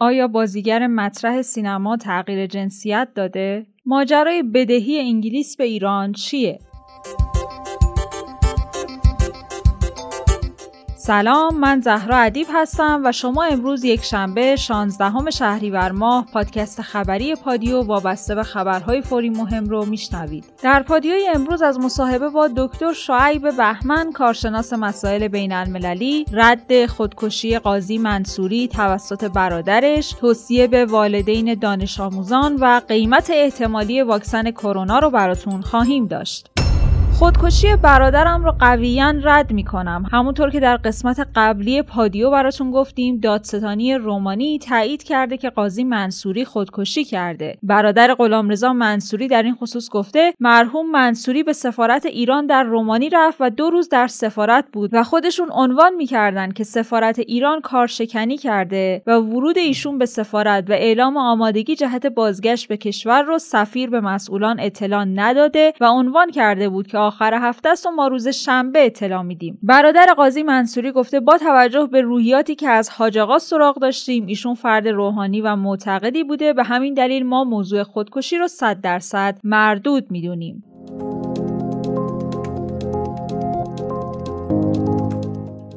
آیا بازیگر مطرح سینما تغییر جنسیت داده؟ ماجرای بدهی انگلیس به ایران چیه؟ سلام من زهرا ادیب هستم و شما امروز یک شنبه 16 شهریور ماه پادکست خبری پادیو وابسته به خبرهای فوری مهم رو میشنوید. در پادیوی امروز از مصاحبه با دکتر شعیب بهمن کارشناس مسائل بین المللی رد خودکشی قاضی منصوری توسط برادرش توصیه به والدین دانش آموزان و قیمت احتمالی واکسن کرونا رو براتون خواهیم داشت. خودکشی برادرم رو قویا رد می‌کنم. همونطور که در قسمت قبلی پادیو براتون گفتیم دادستانی رومانی تایید کرده که قاضی منصوری خودکشی کرده. برادر غلامرضا منصوری در این خصوص گفته مرحوم منصوری به سفارت ایران در رومانی رفت و دو روز در سفارت بود و خودشون عنوان می‌کردند که سفارت ایران کارشکنی کرده و ورود ایشون به سفارت و اعلام آمادگی جهت بازگشت به کشور رو سفیر به مسئولان اطلاع نداده و عنوان کرده بود که آخر هفته است و ما روز شنبه اطلاع میدیم. برادر قاضی منصوری گفته با توجه به روحیاتی که از حاج آقا سراغ داشتیم ایشون فرد روحانی و معتقدی بوده. به همین دلیل ما موضوع خودکشی رو صد درصد مردود می‌دونیم.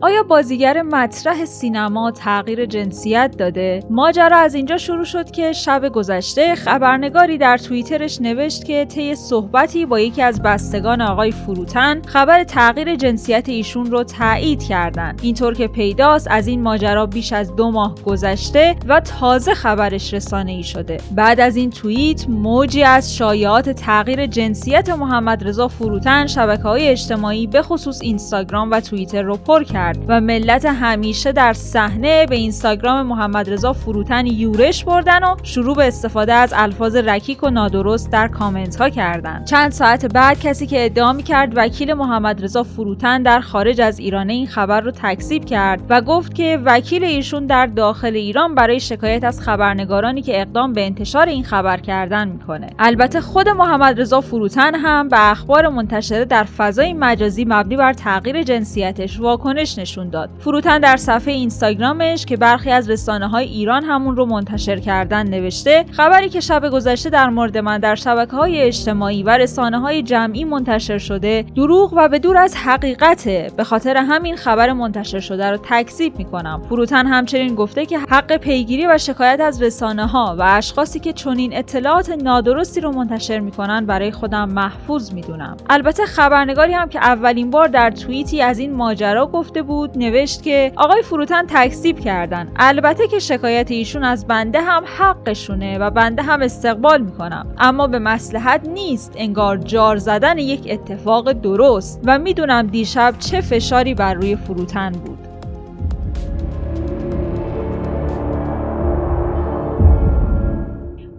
آیا بازیگر مطرح سینما تغییر جنسیت داده؟ ماجرا از اینجا شروع شد که شب گذشته خبرنگاری در توییترش نوشت که طی صحبتی با یکی از بستگان آقای فروتن خبر تغییر جنسیت ایشون رو تایید کردند. اینطور که پیداست از این ماجرا بیش از دو ماه گذشته و تازه خبرش رسانه ای شده. بعد از این توییت موجی از شایعات تغییر جنسیت محمد رضا فروتن شبکه های اجتماعی به خصوص اینستاگرام و توییتر رو پر کرد. و ملت همیشه در صحنه به اینستاگرام محمد رضا فروتن یورش بردن و شروع به استفاده از الفاظ رکیک و نادرست در کامنت ها کردند چند ساعت بعد کسی که ادعا کرد وکیل محمد رضا فروتن در خارج از ایران این خبر رو تکذیب کرد و گفت که وکیل ایشون در داخل ایران برای شکایت از خبرنگارانی که اقدام به انتشار این خبر کردن می‌کنه البته خود محمد رضا فروتن هم به اخبار منتشره در فضای مجازی مبنی بر تغییر جنسیتش واکنش نشون داد. فروتن در صفحه اینستاگرامش که برخی از رسانه های ایران همون رو منتشر کردن نوشته خبری که شب گذشته در مورد من در شبکه های اجتماعی و رسانه های جمعی منتشر شده دروغ و به دور از حقیقته. به خاطر همین خبر منتشر شده رو تکذیب می‌کنم. فروتن همچنین گفته که حق پیگیری و شکایت از رسانه ها و اشخاصی که چنین اطلاعات نادرستی رو منتشر می‌کنن برای خودم محفوظ می‌دونم. البته خبرنگاری هم که اولین بار در توییتی از این ماجرا گفته بود بود نوشت که آقای فروتن تکذیب کردن. البته که شکایت ایشون از بنده هم حقشونه و بنده هم استقبال می‌کنم. اما به مسلحت نیست. انگار جار زدن یک اتفاق درست. و می‌دونم دیشب چه فشاری بر روی فروتن بود.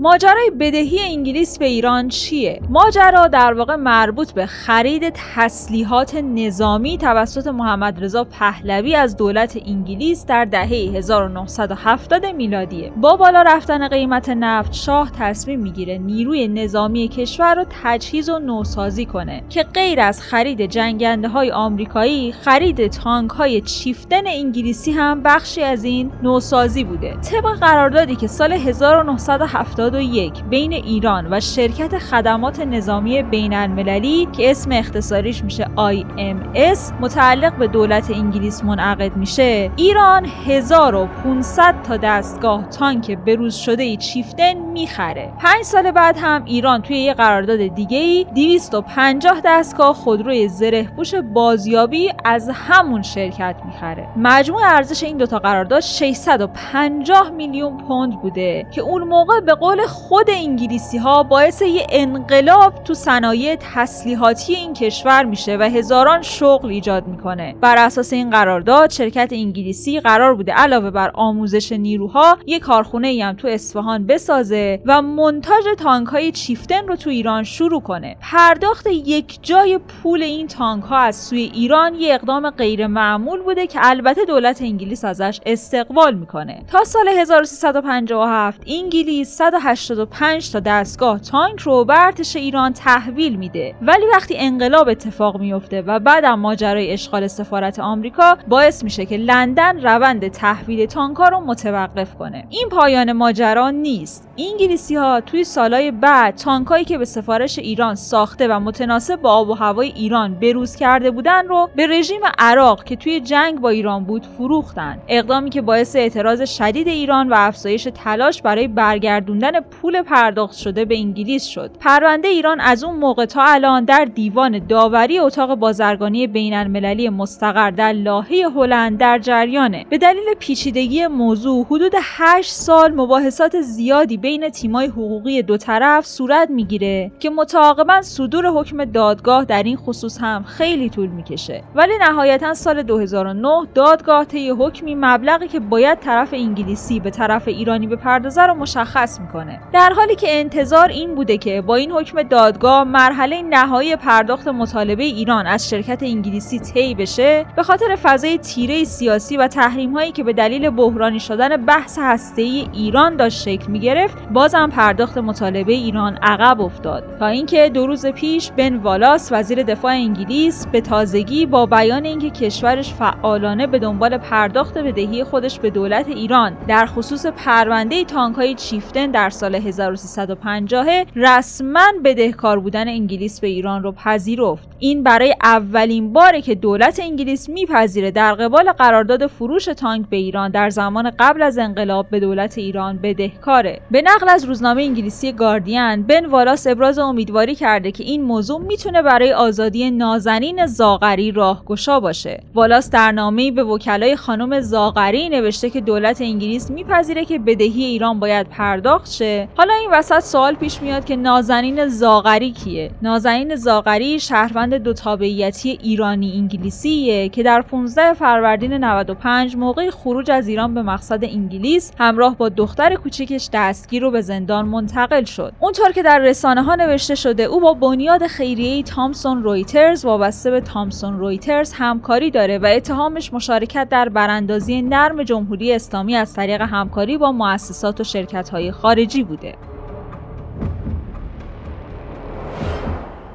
ماجرای بدهی انگلیس به ایران چیه؟ ماجرا در واقع مربوط به خرید تسلیحات نظامی توسط محمد رضا پهلوی از دولت انگلیس در دهه 1970 میلادیه. با بالا رفتن قیمت نفت شاه تصمیم می‌گیره نیروی نظامی کشور رو تجهیز و نوسازی کنه که غیر از خرید جنگنده های آمریکایی خرید تانک های چیفتن انگلیسی هم بخشی از این نوسازی بوده. طبق قراردادی که سال 1970 یک بین ایران و شرکت خدمات نظامی بین المللی که اسم اختصاریش میشه IMS متعلق به دولت انگلیس منعقد میشه. ایران 1500 تا دستگاه تانک بروز شده ای چیفتن می‌خره. پنج سال بعد هم ایران توی یه قرارداد دیگه ای 250 دستگاه خودروی زره پوش بازیابی از همون شرکت می‌خره. مجموع ارزش این دوتا قرارداد 650 میلیون پوند بوده که اون موقع به قول خود انگلیسی ها باعث یه انقلاب تو صنایع تسلیحاتی این کشور میشه و هزاران شغل ایجاد می‌کنه. بر اساس این قرارداد شرکت انگلیسی قرار بوده علاوه بر آموزش نیروها یه کارخونه ای هم تو اصفهان بسازه و منتاج تانک های چیفتن رو تو ایران شروع کنه. پرداخت یک جای پول این تانک ها از سوی ایران یه اقدام غیر معمول بوده که البته دولت انگلیس ازش استقبال می‌کنه. تا سال 1357 انگلیس 85 تا دستگاه تانک رو به ارتش ایران تحویل میده. ولی وقتی انقلاب اتفاق میفته و بعدم ماجرای اشغال سفارت آمریکا باعث میشه که لندن روند تحویل تانکا رو متوقف کنه. این پایان ماجرا نیست. انگلیسی ها توی سالهای بعد تانکایی که به سفارش ایران ساخته و متناسب با آب و هوای ایران بروز کرده بودن رو به رژیم عراق که توی جنگ با ایران بود فروختن. اقدامی که باعث اعتراض شدید ایران و افزایش تلاش برای برگردوندن پول پرداخت شده به انگلیس شد. پرونده ایران از اون موقع تا الان در دیوان داوری اتاق بازرگانی بین المللی مستقر در لاهه هلند در جریانه. به دلیل پیچیدگی موضوع حدود 8 سال مباحثات زیادی بین تیمای حقوقی دو طرف صورت می‌گیره که متعاقبا صدور حکم دادگاه در این خصوص هم خیلی طول می‌کشه. ولی نهایتا سال 2009 دادگاه طی حکمی مبلغی که باید طرف انگلیسی به طرف ایرانی بپردازه رو مشخص می‌کنه. در حالی که انتظار این بوده که با این حکم دادگاه مرحله نهایی پرداخت مطالبه ایران از شرکت انگلیسی طی بشه به خاطر فضای تیره سیاسی و تحریم هایی که به دلیل بحرانی شدن بحث هسته ای ایران داشت شکل می گرفت بازم پرداخت مطالبه ایران عقب افتاد. تا اینکه دو روز پیش بن والاس وزیر دفاع انگلیس به تازگی با بیان اینکه کشورش فعالانه به دنبال پرداخت بدهی خودش به دولت ایران در خصوص پرونده تانک های چیفتن در سال 1350 رسما بدهکار بودن انگلیس به ایران رو پذیرفت. این برای اولین باره که دولت انگلیس میپذیره در قبال قرارداد فروش تانک به ایران در زمان قبل از انقلاب به دولت ایران بدهکاره به نقل از روزنامه انگلیسی گاردین بن والاس ابراز امیدواری کرده که این موضوع می‌تونه برای آزادی نازنین زاغری راهگشا باشه. والاس در نامه‌ای به وکلای خانم زاغری نوشته که دولت انگلیس میپذیره که بدهی ایران باید پرداخت شه حالا این وسط سوال پیش میاد که نازنین زاغری کیه؟ نازنین زاغری شهروند دو تابعیتی ایرانی انگلیسیه که در 15 فروردین 95 موقع خروج از ایران به مقصد انگلیس همراه با دختر کوچکش دستگیر و به زندان منتقل شد. اونطور که در رسانه ها نوشته شده او با بنیاد خیریه تامسون رویترز وابسته به تامسون رویترز همکاری داره و اتهامش مشارکت در براندازی نرم جمهوری اسلامی از طریق همکاری با مؤسسات و شرکت های خارجی بوده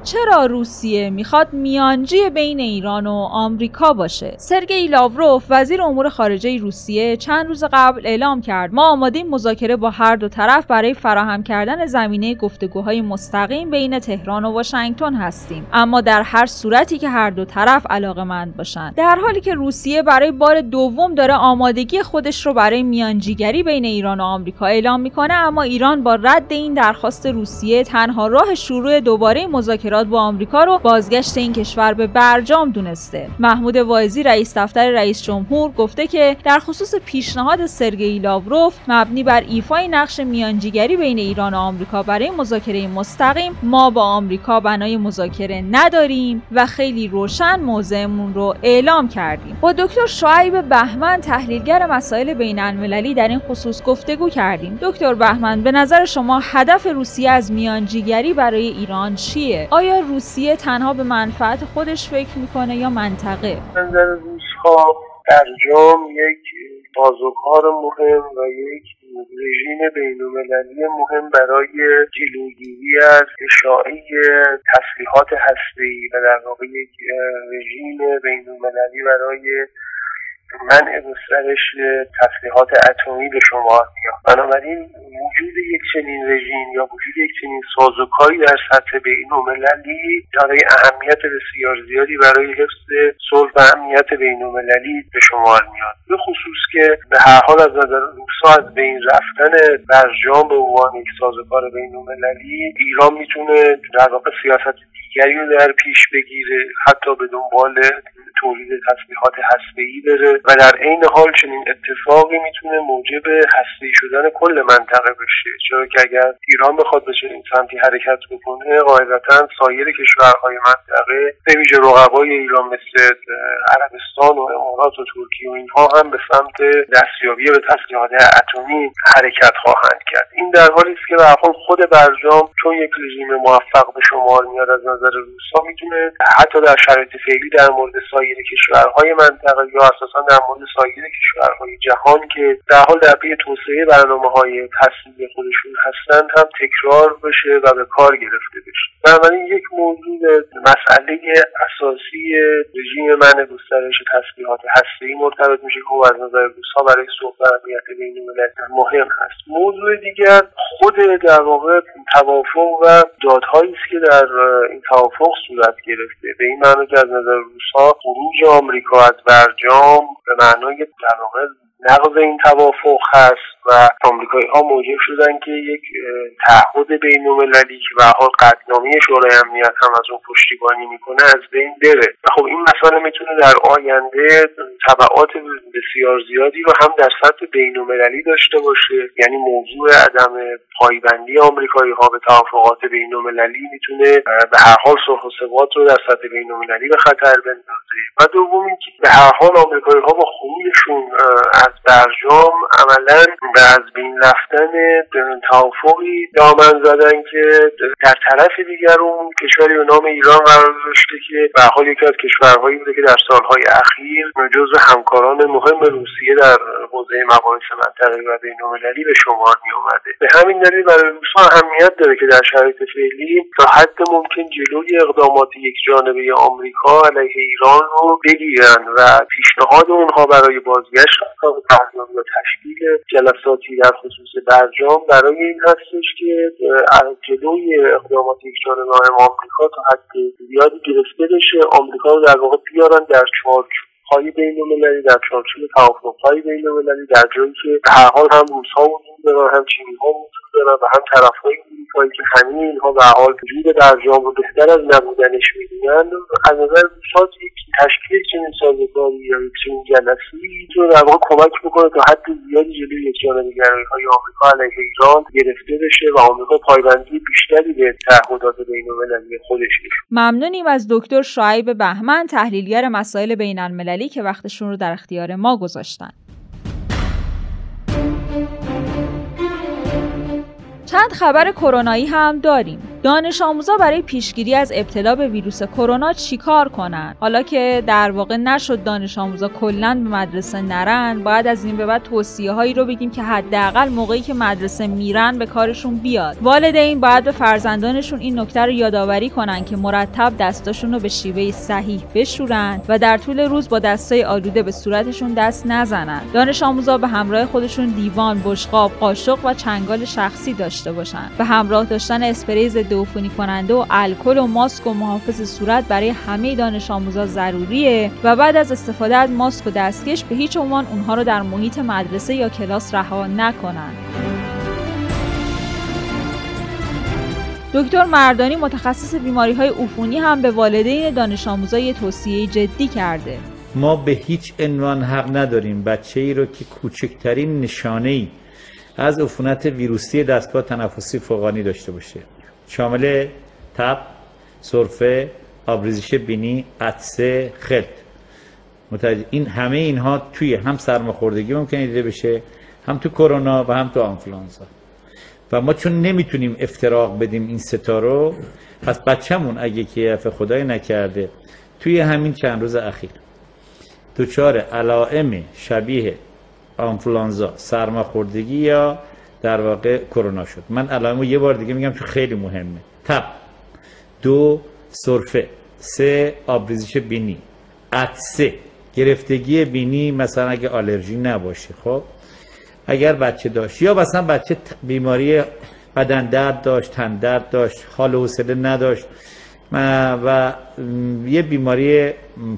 چرا روسیه می‌خواد میانجی بین ایران و آمریکا باشه؟ سرگئی لاوروف وزیر امور خارجه روسیه چند روز قبل اعلام کرد. ما آماده مذاکره با هر دو طرف برای فراهم کردن زمینه گفتگوهای مستقیم بین تهران و واشنگتن هستیم. اما در هر صورتی که هر دو طرف علاقمند باشند. در حالی که روسیه برای بار دوم داره آمادگی خودش رو برای میانجیگری بین ایران و آمریکا اعلام می‌کنه اما ایران با رد این درخواست روسیه تنها راه شروع دوباره مذاکرات با آمریکا رو بازگشت این کشور به برجام دونسته. محمود واعظی رئیس دفتر رئیس جمهور گفته که در خصوص پیشنهاد سرگئی لاوروف مبنی بر ایفای نقش میانجیگری بین ایران و آمریکا برای مذاکره مستقیم ما با آمریکا بنای مذاکره نداریم و خیلی روشن موضعمون رو اعلام کردیم. با دکتر شعیب بهمن تحلیلگر مسائل بین المللی در این خصوص گفتگو کردیم. دکتر بهمن به نظر شما هدف روسیه از میانجیگری برای ایران چیه؟ آیا روسیه تنها به منفعت خودش فکر می‌کنه یا منطقه؟ نظر روسها در جام یک بازوکار مهم و یک رژیم بینالمللی مهم برای جلوگیری از اشاعه تسلیحات هسته‌ای و در واقع یک رژیم بینالمللی برای منع گسترش تسلیحات اتمی به شمار میاد بنابراین وجود یک چنین رژیم یا وجود یک چنین سازوکاری در سطح بین المللی دارای اهمیت بسیار زیادی برای حفظ صلح و امنیت بین المللی به شمار میاد به خصوص که به هر حال از نظر روسا از بین رفتن برجام به عنوان یک سازوکار بین المللی ایران می‌تونه در واقع سیاست دیگری رو در پیش بگیره حتی به دنبال تولید تسلیحات هسته‌ای بره و در عین حال چنین اتفاقی می‌تونه موجب هسته‌ای شدن کل منطقه بشه. چرا که اگر ایران بخواد به چنین سمتی حرکت بکنه قاعدتا سایر کشورهای منطقه به ویژه رقبای ایران مثل عربستان و امارات و ترکیه و اینها هم به سمت دستیابی به تسلیحات اتمی حرکت خواهند کرد. این در حالی است که به خود برجام چون یک رژیم موفق به شمار میاد از نظر روسا می‌تونه حتی در شرایط فعلی در مورد سایر کشورهای منطقه یا اساسا در مورد سایر کشورهای جهان که در حال در پی توسعه برنامه های تحصیلی خودشون هستند هم تکرار بشه و به کار گرفته بشه. بنابراین یک موضوع مسئله اساسی رژیم من گسترش تسلیحات هسته‌ای مرتبط میشه که از نظر روسها برای صلح و امنیت بینالمللی مهم هست. موضوع دیگر خود در واقع توافق و دادهایی است که در این توافق صورت گرفته. به این معنی که از نظر روسها خروج آمریکا از برجام به معنای در نقض این توافق هست و آمریکایی ها موجب شدن که یک تعهد بین المللی که به حال قطعنامه شورای امنیت هم از اون پشتیبانی می‌کنه از بین بره. و خب این مسئله می‌تونه در آینده طبعات بسیار زیادی رو هم در سطح بین المللی داشته باشه. یعنی موضوع عدم پایبندی آمریکایی ها به توافقات بین المللی می‌تونه به هر حال صلح و ثبات رو در سطح بین المللی به خطر بندازه. و دوم اینکه به هر حال آمریکایی ها با خروجشون از برجام عملا به از بین رفتن توافقی دامن زدن که در طرف دیگر اون کشوری به نام ایران قرار داشته که به حال یکی از کشورهایی بوده که در سالهای اخیر جزو همکاران مهم روسیه در حوزه مباحث منطقه و بینالمللی به شمار می به همین دلیل برای روسها اهمیت داره که در شرایط فعلی تا حد ممکن جلوی اقدامات یک جانبه آمریکا علیه ایران رو بگیرن و پیشنهاد اونها برای بازگشت و تشکیل جلسات اقداماتی در خصوص برجام برای این هستش که جلوی اقدامات یک جانبه آمریکا تا حد زیادی گرفته بشه آمریکا رو در واقع بیارن در چارچوب های بین المللی در چارچوب توافق های بین المللی در جایی که به هر حال هم روزها وجود دارن هم چینی ها وجود دارن و هم طرف های اروپایی که همه اینها به حال وجود برجام رو بهتر از نبودنش می‌بینن. از نظر روزها یک تشکیل چنین سازگاری یا چنین جلسی رو در واقع کمک می‌کنه تا حد زیادی جلوی یکجانبهگرایی های آمریکا علیه ایران گرفته بشه و آمریکا پایبندی بیشتری به تعهدات بینالمللی خودش ممنونیم از دکتر شعیب بهمن تحلیلگر مسائل بین المللی که وقتشون رو در اختیار ما گذاشتن. چند خبر کرونایی هم داریم. دانش آموزا برای پیشگیری از ابتلا به ویروس کرونا چیکار کنن؟ حالا که در واقع نشد دانش آموزا کلا به مدرسه نرن باید از این به بعد توصیه هایی رو بگیم که حداقل موقعی که مدرسه میرن به کارشون بیاد. والدین باید به فرزندانشون این نکته رو یادآوری کنن که مرتب دستاشون رو به شیوه صحیح بشورن و در طول روز با دستای آلوده به صورتشون دست نزنن. دانش آموزا به همراه خودشون دیوان بشقاب قاشق و چنگال شخصی داشته باشن. به همراه داشتن اسپری ضد کننده و الکل و ماسک و محافظ صورت برای همه دانش آموزا ضروریه و بعد از استفاده از ماسک و دستکش به هیچ عنوان اونها رو در محیط مدرسه یا کلاس رها نکنن. دکتر مردانی متخصص بیماری های عفونی هم به والدین دانش آموزای توصیه جدی کرده. ما به هیچ عنوان حق نداریم بچه ای رو که کوچکترین نشانه ای از عفونت ویروسی دستگاه تنفسی فوقانی داشته باشه شامل تب سرفه آبریزش بینی عطسه خلط. متوجه این همه اینها توی هم سرماخوردگی ممکنه دیده بشه هم تو کرونا و هم تو آنفلانزا و ما چون نمی‌تونیم افتراق بدیم این ستا رو پس بچهمون اگه که خدای نکرده توی همین چند روز اخیر دچار علائم شبیه آنفلانزا سرماخوردگی یا در واقع کرونا شد. من علائمو یه بار دیگه میگم چون خیلی مهمه. تب. دو سرفه. سه آبریزش بینی. عطسه. گرفتگی بینی مثلا اگه آلرژی نباشه خب؟ اگر بچه داشت. یا مثلا بچه بیماری بدن درد داشت تن درد داشت حال و حوصله نداشت. و یه بیماری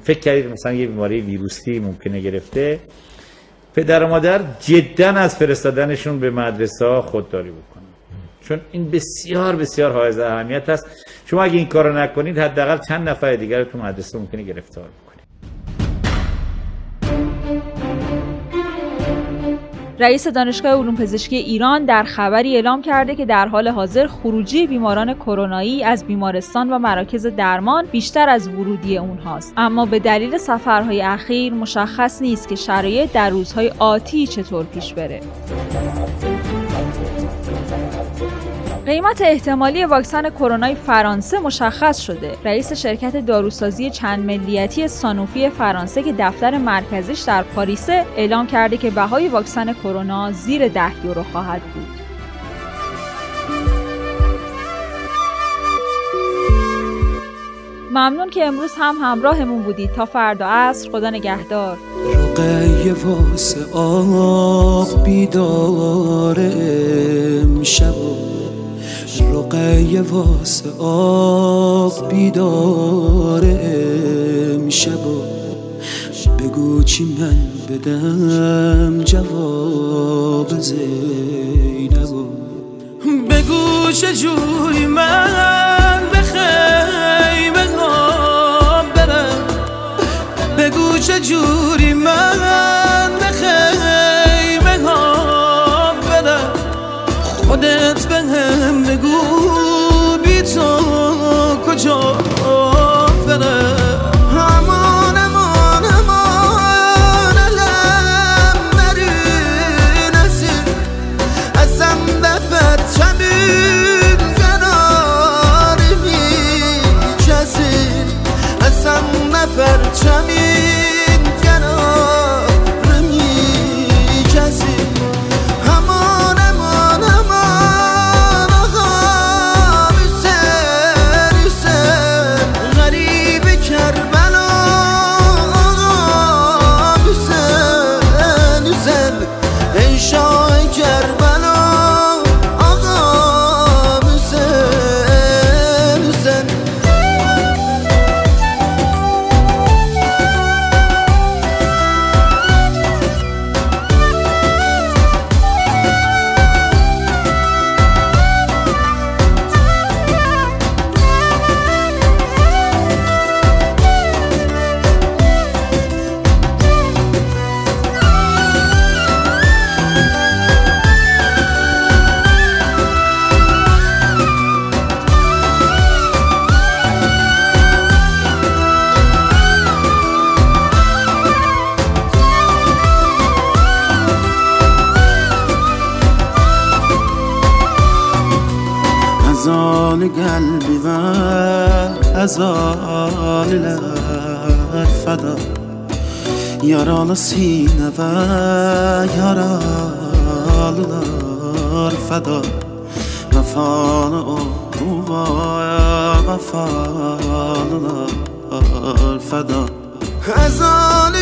فکر کردید مثلا یه بیماری ویروسی ممکنه گرفته. پدر و مادر جدا از فرستادنشون به مدرسه خودداری بکنن. چون این بسیار بسیار حائز اهمیت است. شما اگه این کارو نکنید حداقل چند نفر دیگر تو مدرسه ممکنه گرفتار بکنید رئیس دانشگاه علوم پزشکی ایران در خبری اعلام کرده که در حال حاضر خروجی بیماران کرونایی از بیمارستان و مراکز درمان بیشتر از ورودی اونهاست. اما به دلیل سفرهای اخیر مشخص نیست که شرایط در روزهای آتی چطور پیش بره. قیمت احتمالی واکسن کرونای فرانسه مشخص شده. رئیس شرکت داروسازی چند ملیتی سانوفی فرانسه که دفتر مرکزیش در پاریسه اعلام کرده که بهای واکسن کرونا زیر ده یورو خواهد بود. ممنون که امروز هم همراهمون بودید تا فردا عصر خدا نگهدار واسه آب بیدار امشب رقیه واسه آب بیدار امشب بگو چی من بدم جواب زینب بگو چجوری من بخیمه ها برم. بگو چجوری من یاران سینه و یاران فدا وفان او و وفان فدا از آن